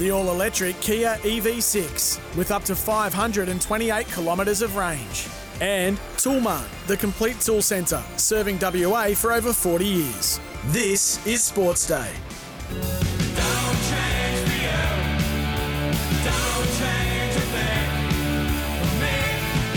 the all electric Kia EV6 with up to 528 kilometres of range. And Toolmart, the complete tool centre, serving WA for over 40 years. This is Sports Day.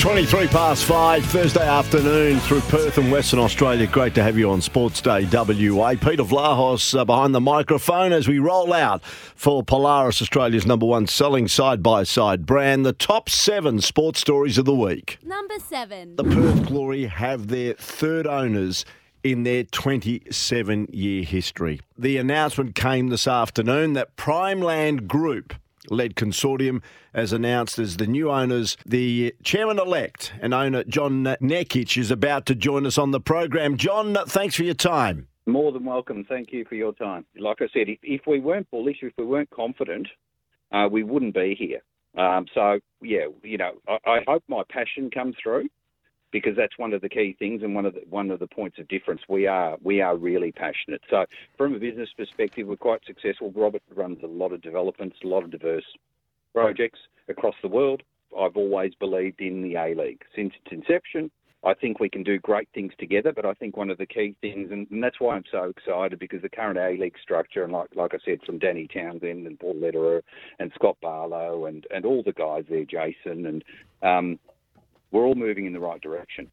23 past 5, Thursday afternoon through Perth and Western Australia. Great to have you on Sports Day WA. Peter Vlahos uh, behind the microphone as we roll out for Polaris, Australia's number one selling side by side brand, the top seven sports stories of the week. Number seven. The Perth Glory have their third owners in their 27 year history. The announcement came this afternoon that Primeland Group led consortium as announced as the new owners. The chairman elect and owner John Nekic is about to join us on the program. John, thanks for your time. More than welcome. Thank you for your time. Like I said, if, if we weren't bullish, if we weren't confident, uh, we wouldn't be here. Um, so yeah, you know, I, I hope my passion comes through because that's one of the key things and one of the one of the points of difference. We are we are really passionate. So from a business perspective, we're quite successful. Robert runs a lot of developments, a lot of diverse projects across the world. I've always believed in the A League since its inception. I think we can do great things together, but I think one of the key things, and, and that's why I'm so excited, because the current A League structure, and like like I said, from Danny Townsend and Paul Lederer and Scott Barlow and and all the guys there, Jason, and um, we're all moving in the right direction.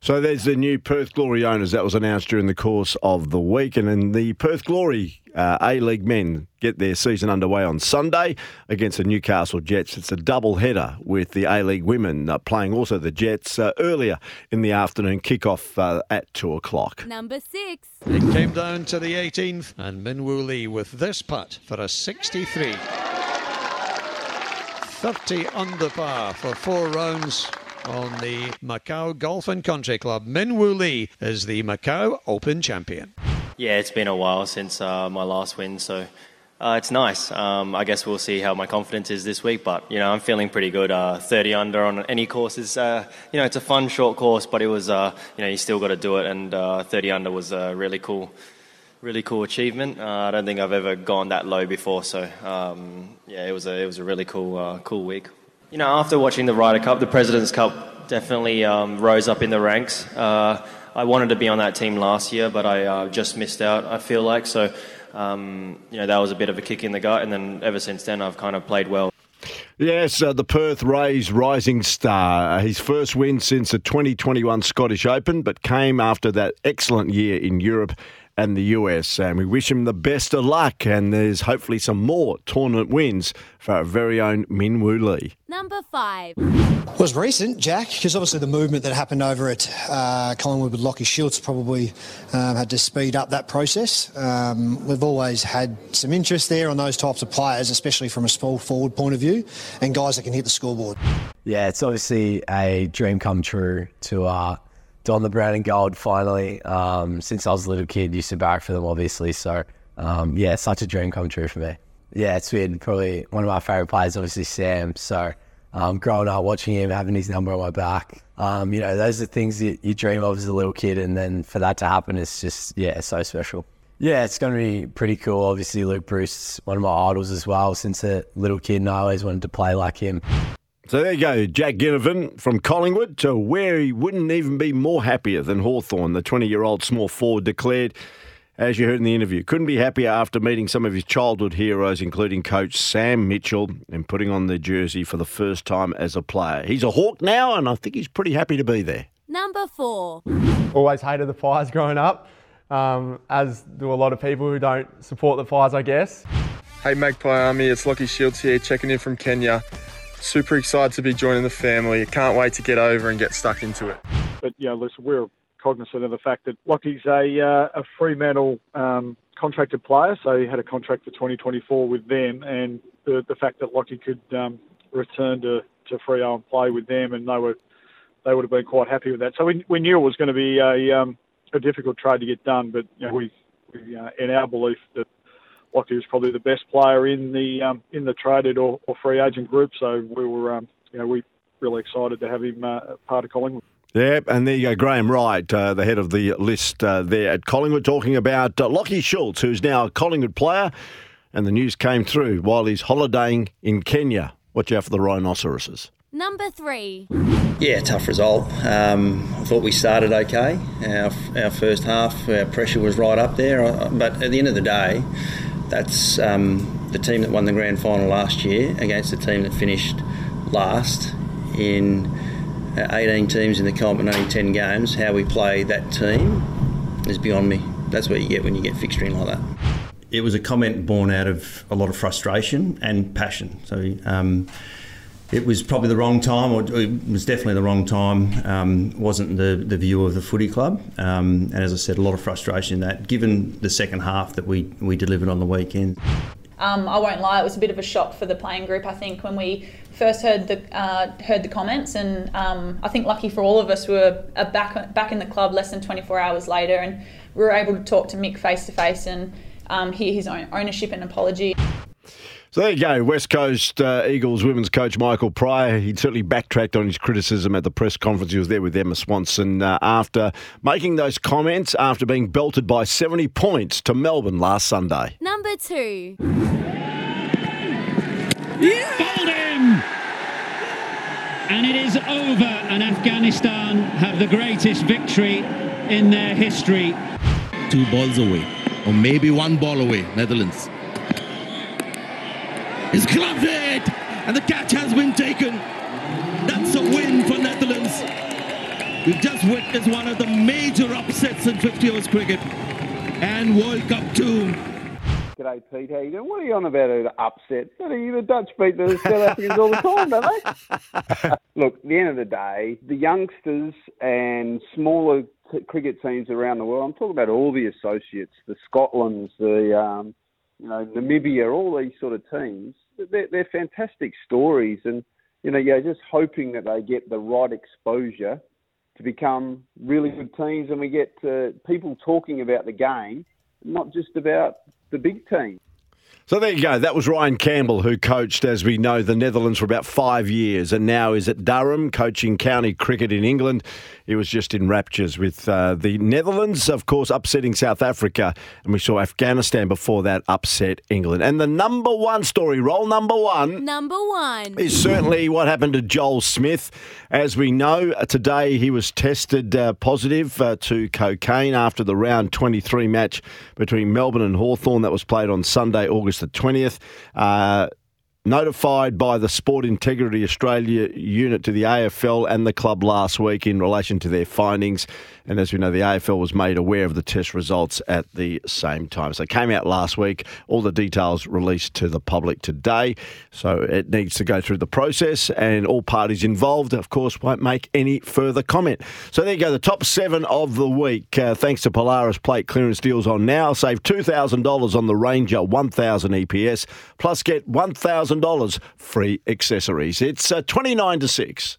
So there's the new Perth Glory owners that was announced during the course of the week, and then the Perth Glory uh, A League men get their season underway on Sunday against the Newcastle Jets. It's a double header with the A League women uh, playing also the Jets uh, earlier in the afternoon, kickoff uh, at two o'clock. Number six. It came down to the 18th, and Min Woo Lee with this putt for a 63. 30 under par for four rounds on the Macau Golf and Country Club. Min Minwoo Lee is the Macau Open champion. Yeah, it's been a while since uh, my last win, so uh, it's nice. Um, I guess we'll see how my confidence is this week, but you know I'm feeling pretty good. Uh, 30 under on any course is, uh, you know, it's a fun short course, but it was, uh, you know, you still got to do it, and uh, 30 under was a really cool, really cool achievement. I don't think I've ever gone that low before, so um, yeah, it was a it was a really cool cool week. You know, after watching the Ryder Cup, the President's Cup definitely um, rose up in the ranks. Uh, I wanted to be on that team last year, but I uh, just missed out, I feel like. So, um, you know, that was a bit of a kick in the gut. And then ever since then, I've kind of played well. Yes, uh, the Perth Rays rising star. His first win since the 2021 Scottish Open, but came after that excellent year in Europe and the US. And we wish him the best of luck. And there's hopefully some more tournament wins for our very own Min Woo Lee. Number five. was recent, Jack, because obviously the movement that happened over at uh, Collingwood with Lachie Schultz probably um, had to speed up that process. Um, we've always had some interest there on those types of players, especially from a small forward point of view, and guys that can hit the scoreboard. Yeah, it's obviously a dream come true to uh, don the brown and gold finally. Um, since I was a little kid, used to barrack for them, obviously. So, um, yeah, such a dream come true for me. Yeah, it's weird. Probably one of my favourite players, obviously Sam. So, um, growing up, watching him, having his number on my back, um, you know, those are things that you dream of as a little kid. And then for that to happen, it's just, yeah, so special. Yeah, it's going to be pretty cool. Obviously, Luke Breust, one of my idols as well since a little kid, and I always wanted to play like him. So there you go, Jack Ginnivan from Collingwood to where he wouldn't even be more happier than Hawthorn. The 20 year old small forward declared, as you heard in the interview, couldn't be happier after meeting some of his childhood heroes, including coach Sam Mitchell, and putting on the jersey for the first time as a player. He's a Hawk now, and I think he's pretty happy to be there. Number four. Always hated the Pies growing up, um, as do a lot of people who don't support the Pies, I guess. Hey Magpie Army, it's Lachie Schultz here, checking in from Kenya. Super excited to be joining the family. Can't wait to get over and get stuck into it. But yeah, listen, we're cognizant of the fact that Lachie's a uh, a Fremantle um, contracted player, so he had a contract for 2024 with them, and the the fact that Lachie could um, return to to Freo and play with them, and they were they would have been quite happy with that. So we, we knew it was going to be a um, a difficult trade to get done, but you know, we, we uh, in our belief that Lachie was probably the best player in the um, in the traded or, or, free agent group. So we were, um, you know, we really excited to have him uh, part of Collingwood. Yeah, and there you go, Graham Wright, uh, the head of the list uh, there at Collingwood, talking about uh, Lachie Schultz, who's now a Collingwood player. and the news came through while he's holidaying in Kenya. Watch out for the rhinoceroses. Number three. Yeah, tough result. Um, I thought we started okay. Our, our first half, our pressure was right up there. uh, But at the end of the day, that's um, the team that won the grand final last year against the team that finished last in uh, 18 teams in the comp and only 10 games. How we play that team is beyond me. That's what you get when you get fixturing like that. It was a comment born out of a lot of frustration and passion. So um, it was probably the wrong time, or it was definitely the wrong time. Um, wasn't the, the view of the footy club, um, and as I said, a lot of frustration in that. Given the second half that we we delivered on the weekend. Um, I won't lie, it was a bit of a shock for the playing group. I think when we first heard the uh, heard the comments, and um, I think lucky for all of us, we were back back in the club less than 24 hours later, and we were able to talk to Mick face to face and um, hear his own ownership and apology. So there you go, West Coast uh, Eagles women's coach Michael Prior. He certainly backtracked on his criticism at the press conference. He was there with Emma Swanson uh, after making those comments after being belted by 70 points to Melbourne last Sunday. Number two. Bowled him! And it is over, and Afghanistan have the greatest victory in their history. Two balls away, or maybe one ball away, Netherlands. He's gloved it, and the catch has been taken. That's a win for Netherlands. We've just witnessed one of the major upsets in 50 overs cricket and World Cup 2. G'day, Pete. How you doing? What are you on about an upset? Bloody, The Dutch beat the South Africans all the time, don't they? Look, at the end of the day, the youngsters and smaller t- cricket teams around the world, I'm talking about all the associates, the Scotlands, the um, you know Namibia, all these sort of teams, they're, they're fantastic stories. And, you know, you're just hoping that they get the right exposure to become really good teams and we get uh, people talking about the game, not just about the big team. So there you go. That was Ryan Campbell, who coached, as we know, the Netherlands for about five years and now is at Durham coaching county cricket in England. He was just in raptures with uh, the Netherlands, of course, upsetting South Africa. And we saw Afghanistan before that upset England. And the number one story, roll number one, Number one. is certainly what happened to Joel Smith. As we know, uh, today he was tested uh, positive uh, to cocaine after the round 23 match between Melbourne and Hawthorn that was played on Sunday, August the 20th. Uh, notified by the Sport Integrity Australia unit to the AFL and the club last week in relation to their findings. And as we know, the AFL was made aware of the test results at the same time. So it came out last week. All the details released to the public today. So it needs to go through the process, and all parties involved, of course, won't make any further comment. So there you go, the top seven of the week. Uh, thanks to Polaris Plate Clearance Deals on now. Save $2,000 on the Ranger 1000 EPS, plus get $1,000 free accessories. It's uh, 29 to 6.